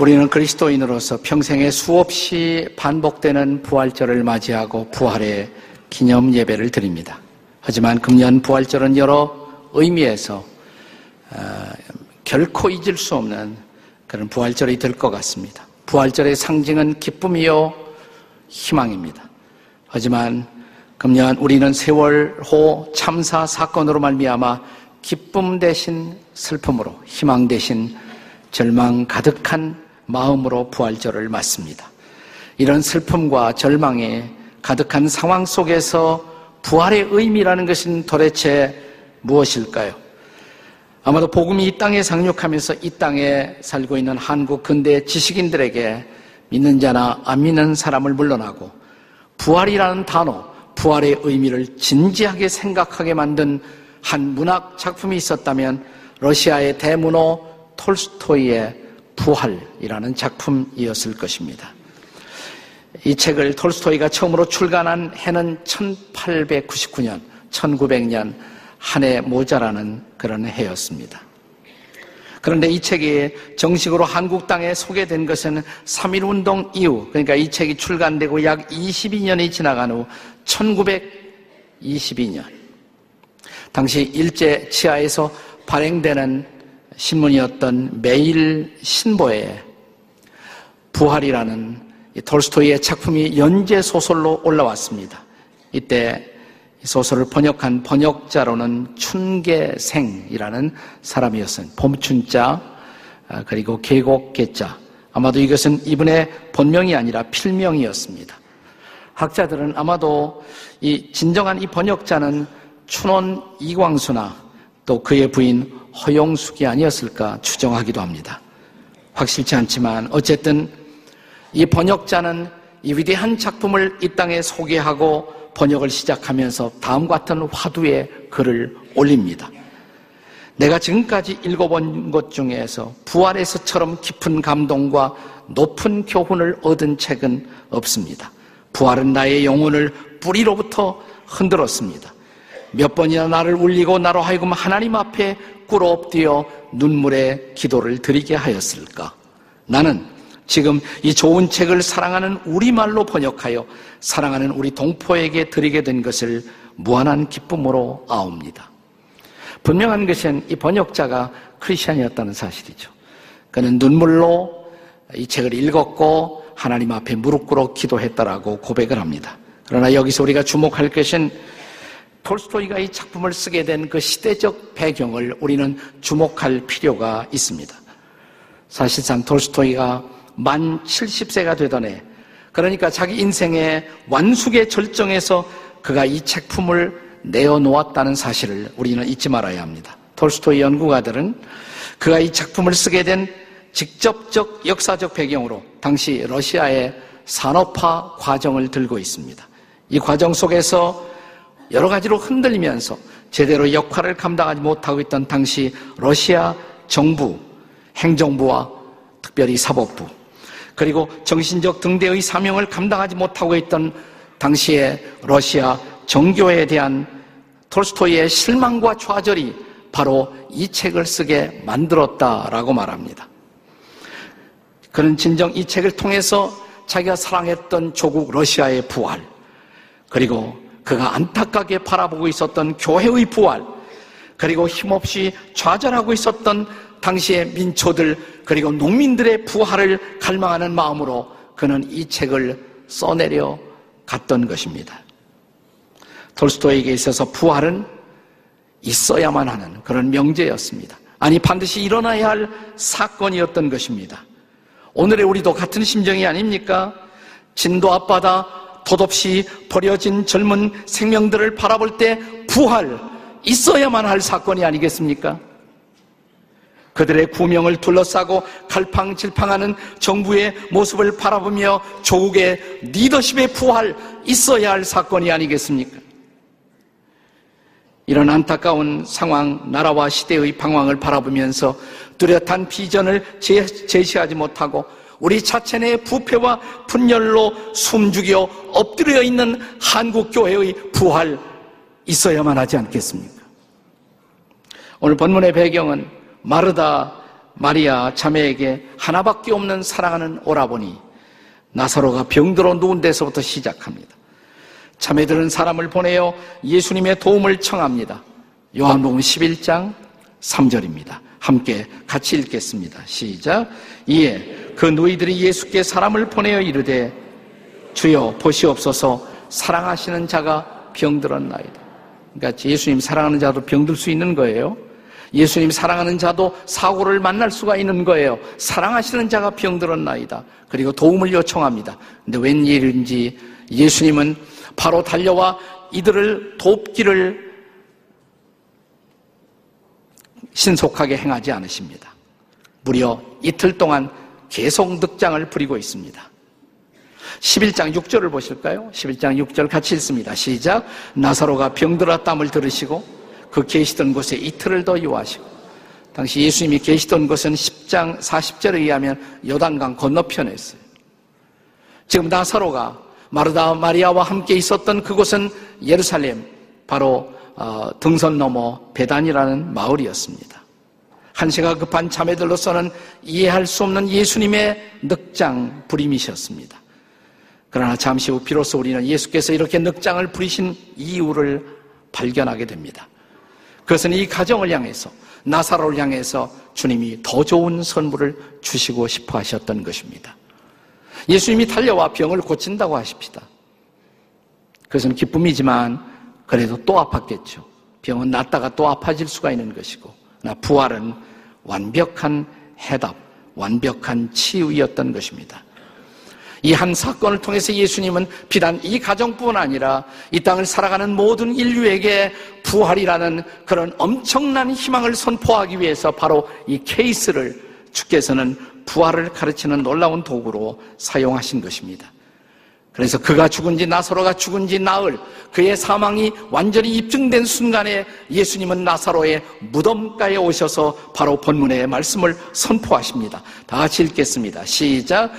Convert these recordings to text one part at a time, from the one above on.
우리는 그리스도인으로서 평생에 수없이 반복되는 부활절을 맞이하고 부활의 기념 예배를 드립니다. 하지만 금년 부활절은 여러 의미에서 어, 결코 잊을 수 없는 그런 부활절이 될 것 같습니다. 부활절의 상징은 기쁨이요 희망입니다. 하지만 금년 우리는 세월호 참사 사건으로 말미암아 기쁨 대신 슬픔으로 희망 대신 절망 가득한 마음으로 부활절을 맞습니다. 이런 슬픔과 절망에 가득한 상황 속에서 부활의 의미라는 것은 도대체 무엇일까요? 아마도 복음이 이 땅에 상륙하면서 이 땅에 살고 있는 한국 근대 지식인들에게 믿는 자나 안 믿는 사람을 물러나고 부활이라는 단어, 부활의 의미를 진지하게 생각하게 만든 한 문학 작품이 있었다면 러시아의 대문호 톨스토이의 부활이라는 작품이었을 것입니다. 이 책을 톨스토이가 처음으로 출간한 해는 1899년, 1900년 한 해 모자라는 그런 해였습니다. 그런데 이 책이 정식으로 한국 땅에 소개된 것은 3.1 운동 이후, 그러니까 이 책이 출간되고 약 22년이 지나간 후 1922년. 당시 일제 치하에서 발행되는 신문이었던 매일 신보에 부활이라는 톨스토이의 작품이 연재 소설로 올라왔습니다. 이때 소설을 번역한 번역자로는 춘계생이라는 사람이었어요. 봄춘자 아, 그리고 계곡계자 아마도 이것은 이분의 본명이 아니라 필명이었습니다. 학자들은 아마도 이 진정한 이 번역자는 춘원 이광수나 또 그의 부인 허용숙이 아니었을까 추정하기도 합니다. 확실치 않지만 어쨌든 이 번역자는 이 위대한 작품을 이 땅에 소개하고 번역을 시작하면서 다음과 같은 화두의 글을 올립니다. 내가 지금까지 읽어본 것 중에서 부활에서처럼 깊은 감동과 높은 교훈을 얻은 책은 없습니다. 부활은 나의 영혼을 뿌리로부터 흔들었습니다. 몇 번이나 나를 울리고 나로 하여금 하나님 앞에 꿇어 엎드려 눈물의 기도를 드리게 하였을까? 나는 지금 이 좋은 책을 사랑하는 우리말로 번역하여 사랑하는 우리 동포에게 드리게 된 것을 무한한 기쁨으로 아옵니다. 분명한 것은 이 번역자가 크리스천이었다는 사실이죠. 그는 눈물로 이 책을 읽었고 하나님 앞에 무릎 꿇어 기도했다라고 고백을 합니다. 그러나 여기서 우리가 주목할 것은 톨스토이가 이 작품을 쓰게 된 그 시대적 배경을 우리는 주목할 필요가 있습니다. 사실상 톨스토이가 만 70세가 되던 해, 그러니까 자기 인생의 완숙의 절정에서 그가 이 작품을 내어놓았다는 사실을 우리는 잊지 말아야 합니다. 톨스토이 연구가들은 그가 이 작품을 쓰게 된 직접적 역사적 배경으로 당시 러시아의 산업화 과정을 들고 있습니다. 이 과정 속에서 여러 가지로 흔들리면서 제대로 역할을 감당하지 못하고 있던 당시 러시아 정부, 행정부와 특별히 사법부, 그리고 정신적 등대의 사명을 감당하지 못하고 있던 당시의 러시아 정교에 대한 톨스토이의 실망과 좌절이 바로 이 책을 쓰게 만들었다라고 말합니다. 그는 진정 이 책을 통해서 자기가 사랑했던 조국 러시아의 부활, 그리고 그가 안타깝게 바라보고 있었던 교회의 부활, 그리고 힘없이 좌절하고 있었던 당시의 민초들, 그리고 농민들의 부활을 갈망하는 마음으로 그는 이 책을 써내려 갔던 것입니다. 톨스토에게 있어서 부활은 있어야만 하는 그런 명제였습니다. 아니, 반드시 일어나야 할 사건이었던 것입니다. 오늘의 우리도 같은 심정이 아닙니까? 진도 앞바다 덧없이 버려진 젊은 생명들을 바라볼 때 부활 있어야만 할 사건이 아니겠습니까? 그들의 구명을 둘러싸고 갈팡질팡하는 정부의 모습을 바라보며 조국의 리더십의 부활 있어야 할 사건이 아니겠습니까? 이런 안타까운 상황, 나라와 시대의 방황을 바라보면서 뚜렷한 비전을 제시하지 못하고 우리 자체 의 부패와 분열로 숨죽여 엎드려 있는 한국 교회의 부활 있어야만 하지 않겠습니까? 오늘 본문의 배경은 마르다 마리아 자매에게 하나밖에 없는 사랑하는 오라버니 나사로가 병들어 누운 데서부터 시작합니다. 자매들은 사람을 보내어 예수님의 도움을 청합니다. 요한복음 11장 3절입니다. 함께 같이 읽겠습니다. 시작. 이에 그 너희들이 예수께 사람을 보내어 이르되 주여 보시옵소서 사랑하시는 자가 병들었나이다. 그러니까 예수님 사랑하는 자도 병들 수 있는 거예요. 예수님 사랑하는 자도 사고를 만날 수가 있는 거예요. 사랑하시는 자가 병들었나이다. 그리고 도움을 요청합니다. 근데 웬일인지 예수님은 바로 달려와 이들을 돕기를 신속하게 행하지 않으십니다. 무려 이틀 동안 계속 늑장을 부리고 있습니다. 11장 6절을 보실까요? 11장 6절 같이 읽습니다. 시작. 나사로가 병들었담을 들으시고 그 계시던 곳에 이틀을 더 요하시고 당시 예수님이 계시던 곳은 10장 40절에 의하면 요단강 건너편에있어요 지금 나사로가 마르다 마리아와 함께 있었던 그곳은 예루살렘 바로 어, 등선 너머 베단이라는 마을이었습니다. 한시가 급한 자매들로서는 이해할 수 없는 예수님의 늑장 부림이셨습니다. 그러나 잠시 후 비로소 우리는 예수께서 이렇게 늑장을 부리신 이유를 발견하게 됩니다. 그것은 이 가정을 향해서 나사로를 향해서 주님이 더 좋은 선물을 주시고 싶어 하셨던 것입니다. 예수님이 달려와 병을 고친다고 하십니다. 그것은 기쁨이지만 그래도 또 아팠겠죠. 병은 낫다가 또 아파질 수가 있는 것이고 나 부활은 완벽한 해답, 완벽한 치유였던 것입니다. 이 한 사건을 통해서 예수님은 비단 이 가정뿐 아니라 이 땅을 살아가는 모든 인류에게 부활이라는 그런 엄청난 희망을 선포하기 위해서 바로 이 케이스를 주께서는 부활을 가르치는 놀라운 도구로 사용하신 것입니다. 그래서 그가 죽은지 나사로가 죽은지 나흘 그의 사망이 완전히 입증된 순간에 예수님은 나사로의 무덤가에 오셔서 바로 본문의 말씀을 선포하십니다. 다 같이 읽겠습니다. 시작.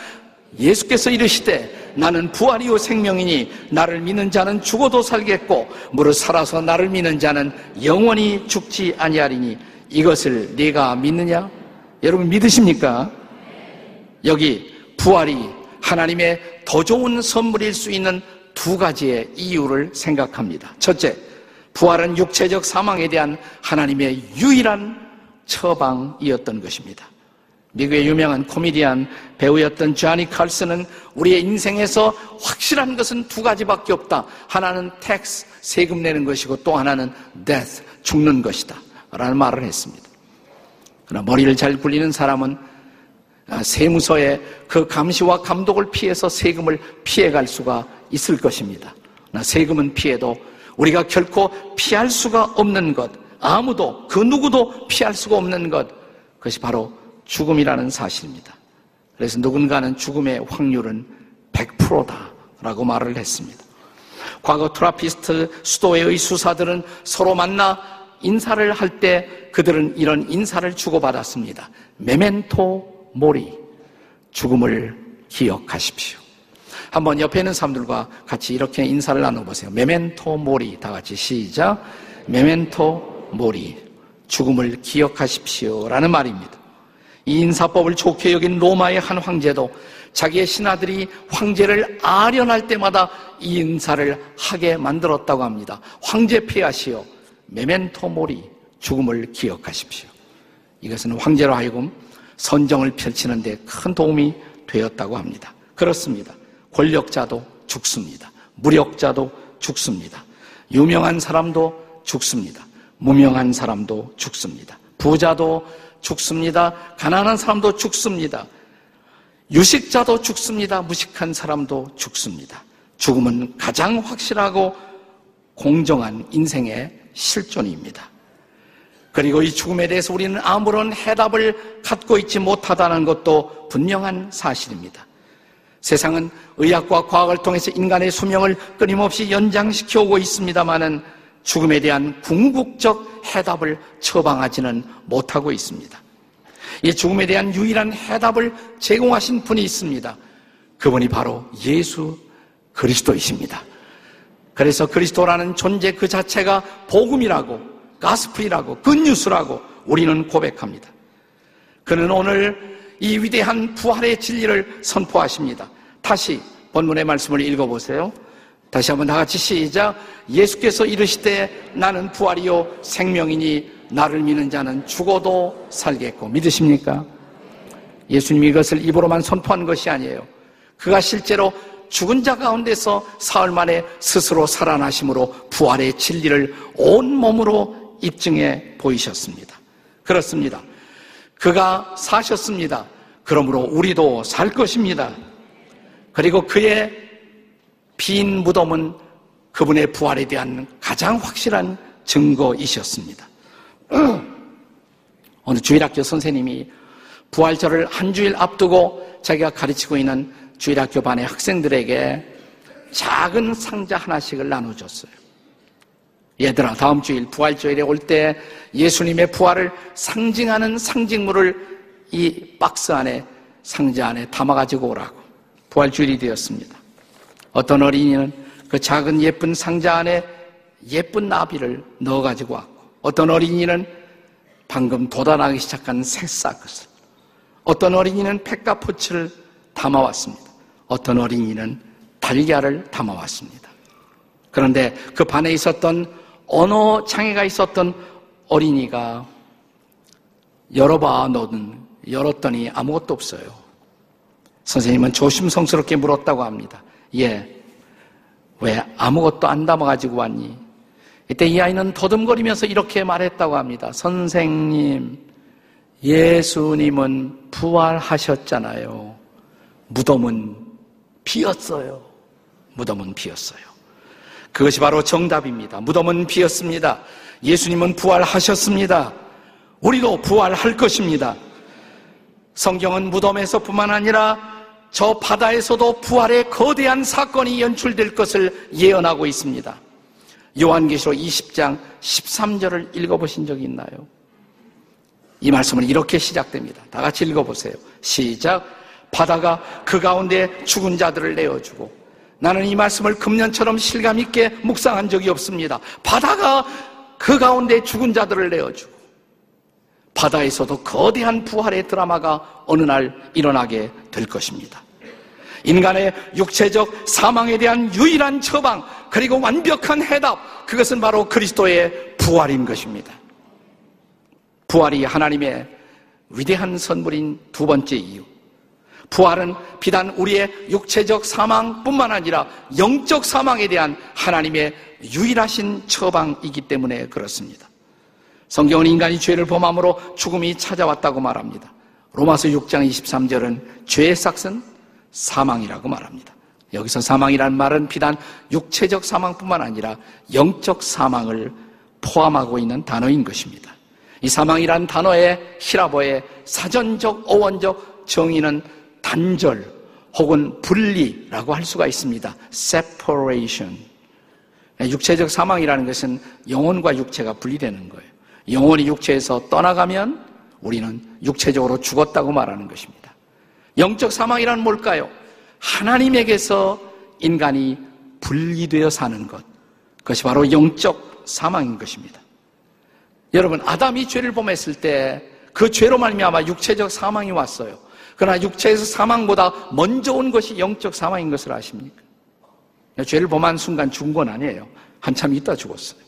예수께서 이르시되 나는 부활이요 생명이니 나를 믿는 자는 죽어도 살겠고 무릇 살아서 나를 믿는 자는 영원히 죽지 아니하리니 이것을 네가 믿느냐? 여러분 믿으십니까? 여기 부활이 하나님의 더 좋은 선물일 수 있는 두 가지의 이유를 생각합니다. 첫째, 부활은 육체적 사망에 대한 하나님의 유일한 처방이었던 것입니다. 미국의 유명한 코미디언 배우였던 쟈니 칼슨은 우리의 인생에서 확실한 것은 두 가지밖에 없다. 하나는 tax, 세금 내는 것이고 또 하나는 death, 죽는 것이다. 라는 말을 했습니다. 그러나 머리를 잘 굴리는 사람은 아, 세무서의 그 감시와 감독을 피해서 세금을 피해갈 수가 있을 것입니다. 세금은 피해도 우리가 결코 피할 수가 없는 것, 아무도, 그 누구도 피할 수가 없는 것, 그것이 바로 죽음이라는 사실입니다. 그래서 누군가는 죽음의 확률은 100%다라고 말을 했습니다. 과거 트라피스트 수도의 수사들은 서로 만나 인사를 할 때 그들은 이런 인사를 주고받았습니다. 메멘토 모리, 죽음을 기억하십시오. 한번 옆에 있는 사람들과 같이 이렇게 인사를 나눠보세요. 메멘토 모리. 다 같이 시작. 메멘토 모리. 죽음을 기억하십시오. 라는 말입니다. 이 인사법을 좋게 여긴 로마의 한 황제도 자기의 신하들이 황제를 아련할 때마다 이 인사를 하게 만들었다고 합니다. 황제 피하시오. 메멘토 모리. 죽음을 기억하십시오. 이것은 황제로 하여금 선정을 펼치는 데 큰 도움이 되었다고 합니다. 그렇습니다. 권력자도 죽습니다. 무력자도 죽습니다. 유명한 사람도 죽습니다. 무명한 사람도 죽습니다. 부자도 죽습니다. 가난한 사람도 죽습니다. 유식자도 죽습니다. 무식한 사람도 죽습니다. 죽음은 가장 확실하고 공정한 인생의 실존입니다. 그리고 이 죽음에 대해서 우리는 아무런 해답을 갖고 있지 못하다는 것도 분명한 사실입니다. 세상은 의학과 과학을 통해서 인간의 수명을 끊임없이 연장시켜 오고 있습니다만은 죽음에 대한 궁극적 해답을 처방하지는 못하고 있습니다. 이 죽음에 대한 유일한 해답을 제공하신 분이 있습니다. 그분이 바로 예수 그리스도이십니다. 그래서 그리스도라는 존재 그 자체가 복음이라고 가스프리라고 굿뉴스라고 우리는 고백합니다. 그는 오늘 이 위대한 부활의 진리를 선포하십니다. 다시 본문의 말씀을 읽어보세요. 다시 한번 다 같이 시작. 예수께서 이르시되 나는 부활이요 생명이니 나를 믿는 자는 죽어도 살겠고 믿으십니까? 예수님이 이것을 입으로만 선포한 것이 아니에요. 그가 실제로 죽은 자 가운데서 사흘 만에 스스로 살아나심으로 부활의 진리를 온 몸으로 입증해 보이셨습니다. 그렇습니다. 그가 사셨습니다. 그러므로 우리도 살 것입니다. 그리고 그의 빈 무덤은 그분의 부활에 대한 가장 확실한 증거이셨습니다. 어느 주일학교 선생님이 부활절을 한 주일 앞두고 자기가 가르치고 있는 주일학교 반의 학생들에게 작은 상자 하나씩을 나눠줬어요. 얘들아, 다음 주일 부활주일에 올 때 예수님의 부활을 상징하는 상징물을 이 박스 안에, 상자 안에 담아가지고 오라고. 부활주일이 되었습니다. 어떤 어린이는 그 작은 예쁜 상자 안에 예쁜 나비를 넣어가지고 왔고, 어떤 어린이는 방금 돋아나기 시작한 새싹것을, 어떤 어린이는 백가포츠를 담아왔습니다. 어떤 어린이는 달걀을 담아왔습니다. 그런데 그 반에 있었던 언어 장애가 있었던 어린이가 열어봐 너는 열었더니 아무것도 없어요. 선생님은 조심성스럽게 물었다고 합니다. 예. 왜 아무것도 안 담아가지고 왔니? 이때 이 아이는 더듬거리면서 이렇게 말했다고 합니다. 선생님, 예수님은 부활하셨잖아요. 무덤은 비었어요. 무덤은 비었어요. 그것이 바로 정답입니다. 무덤은 비었습니다. 예수님은 부활하셨습니다. 우리도 부활할 것입니다. 성경은 무덤에서 뿐만 아니라 저 바다에서도 부활의 거대한 사건이 연출될 것을 예언하고 있습니다. 요한계시록 20장 13절을 읽어보신 적이 있나요? 이 말씀은 이렇게 시작됩니다. 다 같이 읽어보세요. 시작. 바다가 그 가운데 죽은 자들을 내어주고 나는 이 말씀을 금년처럼 실감 있게 묵상한 적이 없습니다. 바다가 그 가운데 죽은 자들을 내어주고 바다에서도 거대한 부활의 드라마가 어느 날 일어나게 될 것입니다. 인간의 육체적 사망에 대한 유일한 처방 그리고 완벽한 해답 그것은 바로 그리스도의 부활인 것입니다. 부활이 하나님의 위대한 선물인 두 번째 이유. 부활은 비단 우리의 육체적 사망뿐만 아니라 영적 사망에 대한 하나님의 유일하신 처방이기 때문에 그렇습니다. 성경은 인간이 죄를 범함으로 죽음이 찾아왔다고 말합니다. 로마서 6장 23절은 죄의 삭은 사망이라고 말합니다. 여기서 사망이란 말은 비단 육체적 사망뿐만 아니라 영적 사망을 포함하고 있는 단어인 것입니다. 이 사망이란 단어의 히라보의 사전적 어원적 정의는 단절 혹은 분리라고 할 수가 있습니다. separation. 육체적 사망이라는 것은 영혼과 육체가 분리되는 거예요. 영혼이 육체에서 떠나가면 우리는 육체적으로 죽었다고 말하는 것입니다. 영적 사망이란 뭘까요? 하나님에게서 인간이 분리되어 사는 것. 그것이 바로 영적 사망인 것입니다. 여러분, 아담이 죄를 범했을 때 그 죄로 말미암아 육체적 사망이 왔어요. 그러나 육체에서 사망보다 먼저 온 것이 영적 사망인 것을 아십니까? 죄를 범한 순간 죽은 건 아니에요. 한참 있다 죽었어요.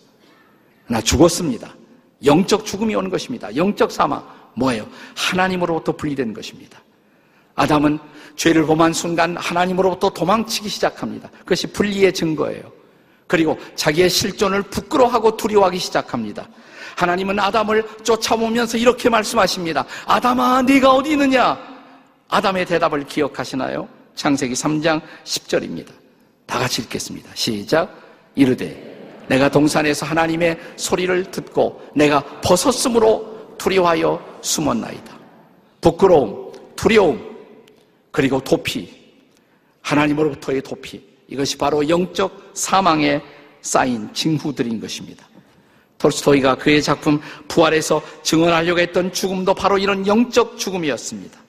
나 죽었습니다. 영적 죽음이 오는 것입니다. 영적 사망 뭐예요? 하나님으로부터 분리된 것입니다. 아담은 죄를 범한 순간 하나님으로부터 도망치기 시작합니다. 그것이 분리의 증거예요. 그리고 자기의 실존을 부끄러워하고 두려워하기 시작합니다. 하나님은 아담을 쫓아오면서 이렇게 말씀하십니다. 아담아, 네가 어디 있느냐? 아담의 대답을 기억하시나요? 창세기 3장 10절입니다. 다 같이 읽겠습니다. 시작. 이르되 내가 동산에서 하나님의 소리를 듣고 내가 벗었으므로 두려워하여 숨었나이다. 부끄러움, 두려움, 그리고 도피, 하나님으로부터의 도피. 이것이 바로 영적 사망에 쌓인 징후들인 것입니다. 톨스토이가 그의 작품 부활에서 증언하려고 했던 죽음도 바로 이런 영적 죽음이었습니다.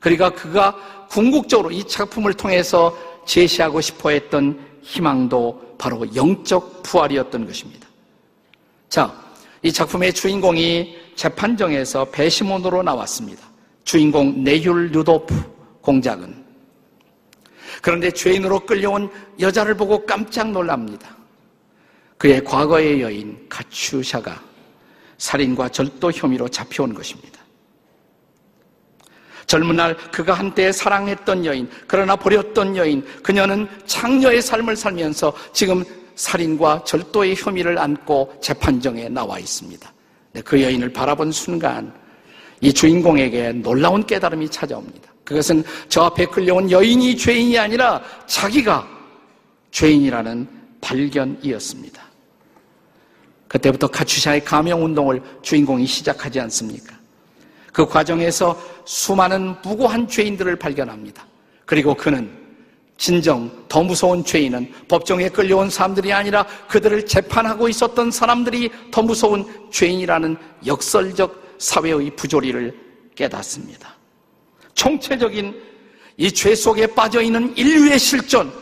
그러니까 그가 궁극적으로 이 작품을 통해서 제시하고 싶어 했던 희망도 바로 영적 부활이었던 것입니다. 자, 이 작품의 주인공이 재판정에서 배심원으로 나왔습니다. 주인공 네율 루도프 공작은 그런데 죄인으로 끌려온 여자를 보고 깜짝 놀랍니다. 그의 과거의 여인 가추샤가 살인과 절도 혐의로 잡혀온 것입니다. 젊은 날 그가 한때 사랑했던 여인, 그러나 버렸던 여인, 그녀는 창녀의 삶을 살면서 지금 살인과 절도의 혐의를 안고 재판정에 나와 있습니다. 그 여인을 바라본 순간 이 주인공에게 놀라운 깨달음이 찾아옵니다. 그것은 저 앞에 끌려온 여인이 죄인이 아니라 자기가 죄인이라는 발견이었습니다. 그때부터 카추샤의 감형 운동을 주인공이 시작하지 않습니까? 그 과정에서 수많은 무고한 죄인들을 발견합니다. 그리고 그는 진정 더 무서운 죄인은 법정에 끌려온 사람들이 아니라 그들을 재판하고 있었던 사람들이 더 무서운 죄인이라는 역설적 사회의 부조리를 깨닫습니다. 총체적인 이 죄 속에 빠져 있는 인류의 실존,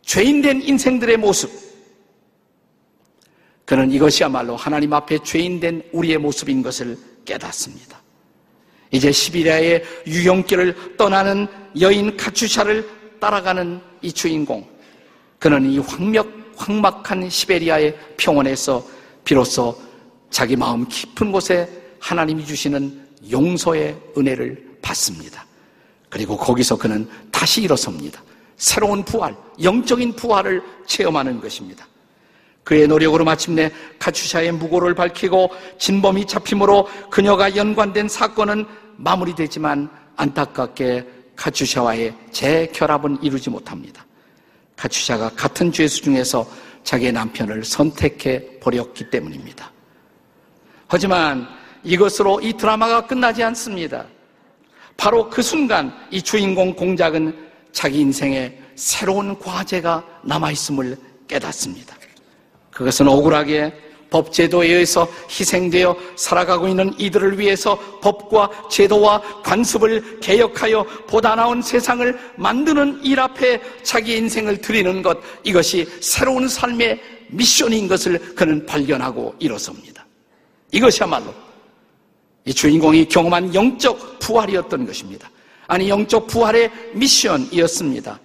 죄인된 인생들의 모습, 그는 이것이야말로 하나님 앞에 죄인된 우리의 모습인 것을 깨닫습니다. 이제 시비리아의 유용길을 떠나는 여인 카추샤를 따라가는 이 주인공. 그는 이 황력, 황막한 시베리아의 평원에서 비로소 자기 마음 깊은 곳에 하나님이 주시는 용서의 은혜를 받습니다. 그리고 거기서 그는 다시 일어섭니다. 새로운 부활, 영적인 부활을 체험하는 것입니다. 그의 노력으로 마침내 카추샤의 무고를 밝히고 진범이 잡힘으로 그녀가 연관된 사건은 마무리되지만 안타깝게 카추샤와의 재결합은 이루지 못합니다. 카추샤가 같은 죄수 중에서 자기의 남편을 선택해 버렸기 때문입니다. 하지만 이것으로 이 드라마가 끝나지 않습니다. 바로 그 순간 이 주인공 공작은 자기 인생에 새로운 과제가 남아있음을 깨닫습니다. 그것은 억울하게 법제도에 의해서 희생되어 살아가고 있는 이들을 위해서 법과 제도와 관습을 개혁하여 보다 나은 세상을 만드는 일 앞에 자기 인생을 드리는 것, 이것이 새로운 삶의 미션인 것을 그는 발견하고 일어섭니다. 이것이야말로 이 주인공이 경험한 영적 부활이었던 것입니다. 아니, 영적 부활의 미션이었습니다.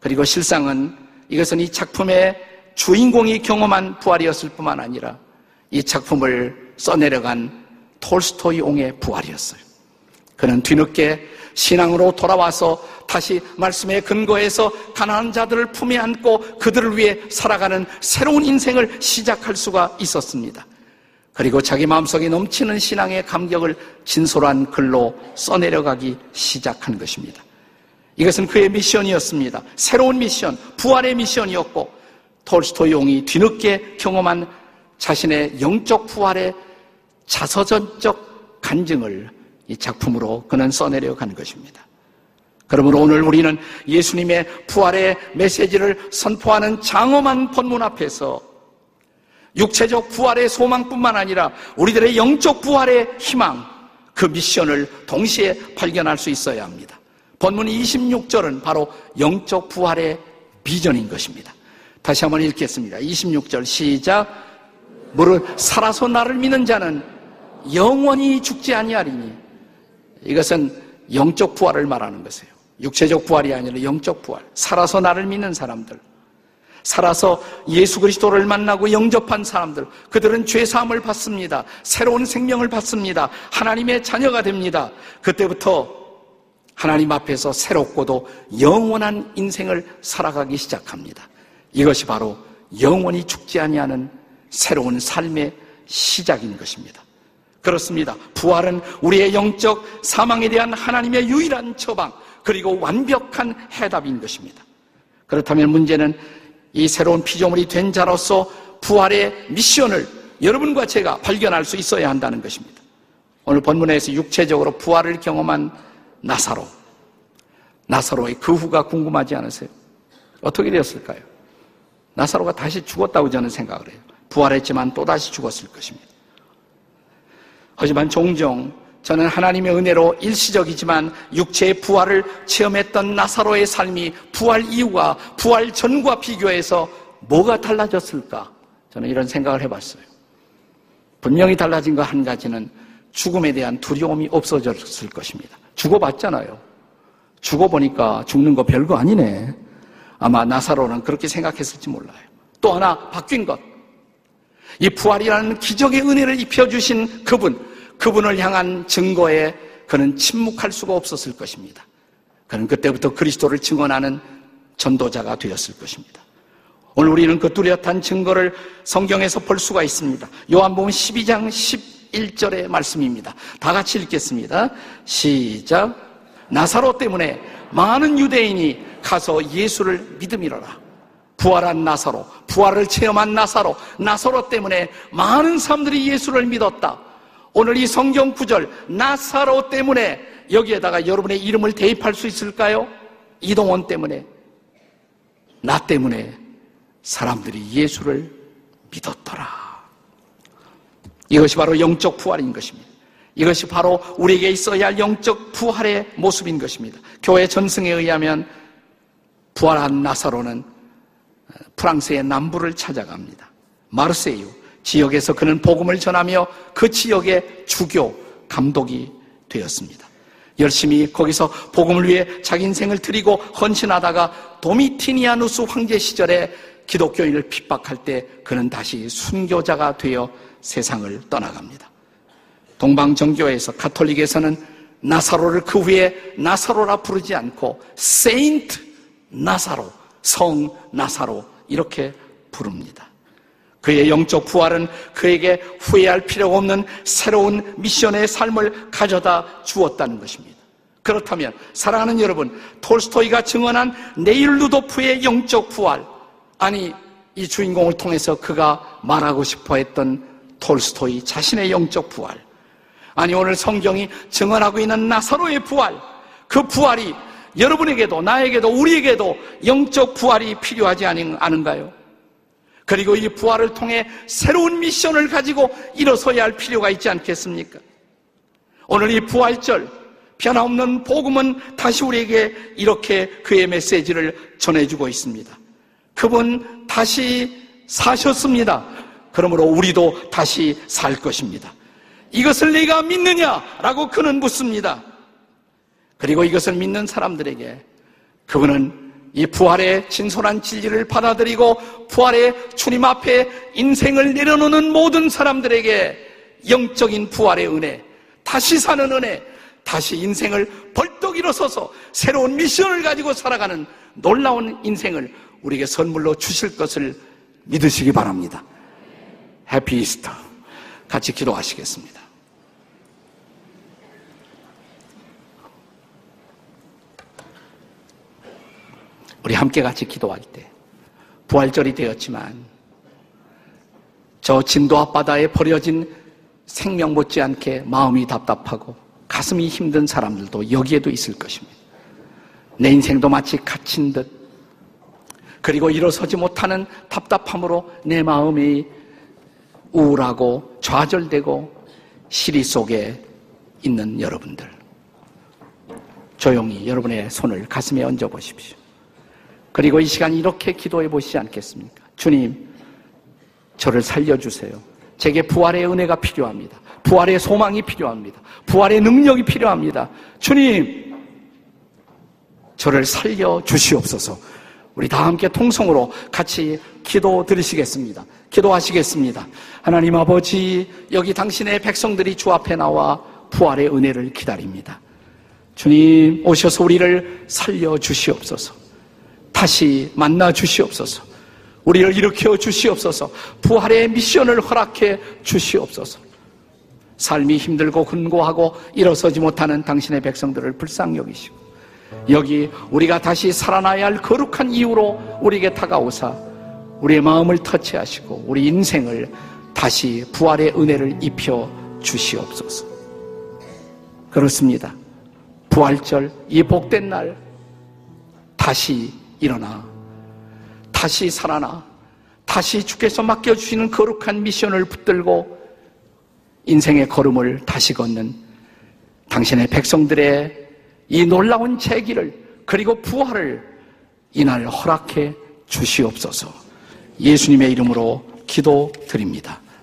그리고 실상은 이것은 이 작품의 주인공이 경험한 부활이었을 뿐만 아니라 이 작품을 써내려간 톨스토이 옹의 부활이었어요. 그는 뒤늦게 신앙으로 돌아와서 다시 말씀에 근거해서 가난한 자들을 품에 안고 그들을 위해 살아가는 새로운 인생을 시작할 수가 있었습니다. 그리고 자기 마음속에 넘치는 신앙의 감격을 진솔한 글로 써내려가기 시작한 것입니다. 이것은 그의 미션이었습니다. 새로운 미션, 부활의 미션이었고 톨스토이 용이 뒤늦게 경험한 자신의 영적 부활의 자서전적 간증을 이 작품으로 그는 써내려 간 것입니다. 그러므로 오늘 우리는 예수님의 부활의 메시지를 선포하는 장엄한 본문 앞에서 육체적 부활의 소망뿐만 아니라 우리들의 영적 부활의 희망, 그 미션을 동시에 발견할 수 있어야 합니다. 본문 26절은 바로 영적 부활의 비전인 것입니다. 다시 한번 읽겠습니다. 26절 시작. 무릇 살아서 나를 믿는 자는 영원히 죽지 아니하리니 이것은 영적 부활을 말하는 것이에요. 육체적 부활이 아니라 영적 부활. 살아서 나를 믿는 사람들. 살아서 예수 그리스도를 만나고 영접한 사람들. 그들은 죄 사함을 받습니다. 새로운 생명을 받습니다. 하나님의 자녀가 됩니다. 그때부터 하나님 앞에서 새롭고도 영원한 인생을 살아가기 시작합니다. 이것이 바로 영원히 죽지 아니하는 새로운 삶의 시작인 것입니다. 그렇습니다. 부활은 우리의 영적 사망에 대한 하나님의 유일한 처방 그리고 완벽한 해답인 것입니다. 그렇다면 문제는 이 새로운 피조물이 된 자로서 부활의 미션을 여러분과 제가 발견할 수 있어야 한다는 것입니다. 오늘 본문에서 육체적으로 부활을 경험한 나사로. 나사로의 그 후가 궁금하지 않으세요? 어떻게 되었을까요? 나사로가 다시 죽었다고 저는 생각을 해요. 부활했지만 또다시 죽었을 것입니다. 하지만 종종 저는 하나님의 은혜로 일시적이지만 육체의 부활을 체험했던 나사로의 삶이 부활 이후와 부활 전과 비교해서 뭐가 달라졌을까? 저는 이런 생각을 해봤어요. 분명히 달라진 거 한 가지는 죽음에 대한 두려움이 없어졌을 것입니다. 죽어봤잖아요. 죽어보니까 죽는 거 별거 아니네. 아마 나사로는 그렇게 생각했을지 몰라요. 또 하나 바뀐 것. 이 부활이라는 기적의 은혜를 입혀주신 그분, 그분을 향한 증거에 그는 침묵할 수가 없었을 것입니다. 그는 그때부터 그리스도를 증언하는 전도자가 되었을 것입니다. 오늘 우리는 그 뚜렷한 증거를 성경에서 볼 수가 있습니다. 요한복음 12장 11절의 말씀입니다. 다 같이 읽겠습니다. 시작. 나사로 때문에 많은 유대인이 가서 예수를 믿음이로라. 부활한 나사로, 부활을 체험한 나사로, 나사로 때문에 많은 사람들이 예수를 믿었다. 오늘 이 성경 구절, 나사로 때문에 여기에다가 여러분의 이름을 대입할 수 있을까요? 이동원 때문에, 나 때문에 사람들이 예수를 믿었더라. 이것이 바로 영적 부활인 것입니다. 이것이 바로 우리에게 있어야 할 영적 부활의 모습인 것입니다. 교회 전승에 의하면 부활한 나사로는 프랑스의 남부를 찾아갑니다. 마르세유 지역에서 그는 복음을 전하며 그 지역의 주교 감독이 되었습니다. 열심히 거기서 복음을 위해 자기 인생을 드리고 헌신하다가 도미티니아누스 황제 시절에 기독교인을 핍박할 때 그는 다시 순교자가 되어 세상을 떠나갑니다. 동방정교에서 가톨릭에서는 나사로를 그 후에 나사로라 부르지 않고 세인트 나사로, 성 나사로 이렇게 부릅니다. 그의 영적 부활은 그에게 후회할 필요가 없는 새로운 미션의 삶을 가져다 주었다는 것입니다. 그렇다면 사랑하는 여러분, 톨스토이가 증언한 네일 루도프의 영적 부활, 아니 이 주인공을 통해서 그가 말하고 싶어 했던 톨스토이 자신의 영적 부활, 아니 오늘 성경이 증언하고 있는 나사로의 부활, 그 부활이 여러분에게도 나에게도 우리에게도 영적 부활이 필요하지 않은가요? 그리고 이 부활을 통해 새로운 미션을 가지고 일어서야 할 필요가 있지 않겠습니까? 오늘 이 부활절 변함없는 복음은 다시 우리에게 이렇게 그의 메시지를 전해주고 있습니다. 그분 다시 사셨습니다. 그러므로 우리도 다시 살 것입니다. 이것을 내가 믿느냐라고 그는 묻습니다. 그리고 이것을 믿는 사람들에게 그분은 이 부활의 진솔한 진리를 받아들이고 부활의 주님 앞에 인생을 내려놓는 모든 사람들에게 영적인 부활의 은혜, 다시 사는 은혜, 다시 인생을 벌떡 일어서서 새로운 미션을 가지고 살아가는 놀라운 인생을 우리에게 선물로 주실 것을 믿으시기 바랍니다. 해피 이스터. 같이 기도하시겠습니다. 우리 함께 같이 기도할 때 부활절이 되었지만 저 진도 앞바다에 버려진 생명 못지않게 마음이 답답하고 가슴이 힘든 사람들도 여기에도 있을 것입니다. 내 인생도 마치 갇힌 듯 그리고 일어서지 못하는 답답함으로 내 마음이 우울하고 좌절되고 시리 속에 있는 여러분들 조용히 여러분의 손을 가슴에 얹어 보십시오. 그리고 이 시간 이렇게 기도해 보시지 않겠습니까? 주님, 저를 살려주세요. 제게 부활의 은혜가 필요합니다. 부활의 소망이 필요합니다. 부활의 능력이 필요합니다. 주님, 저를 살려 주시옵소서. 우리 다 함께 통성으로 같이 기도 드리시겠습니다. 기도하시겠습니다. 하나님 아버지, 여기 당신의 백성들이 주 앞에 나와 부활의 은혜를 기다립니다. 주님, 오셔서 우리를 살려 주시옵소서. 다시 만나 주시옵소서. 우리를 일으켜 주시옵소서. 부활의 미션을 허락해 주시옵소서. 삶이 힘들고 근고하고 일어서지 못하는 당신의 백성들을 불쌍히 여기시고 여기 우리가 다시 살아나야 할 거룩한 이유로 우리에게 다가오사 우리의 마음을 터치하시고 우리 인생을 다시 부활의 은혜를 입혀 주시옵소서. 그렇습니다. 부활절 이 복된 날 다시 일어나. 다시 살아나. 다시 주께서 맡겨주시는 거룩한 미션을 붙들고 인생의 걸음을 다시 걷는 당신의 백성들의 이 놀라운 재기를 그리고 부활을 이날 허락해 주시옵소서. 예수님의 이름으로 기도드립니다.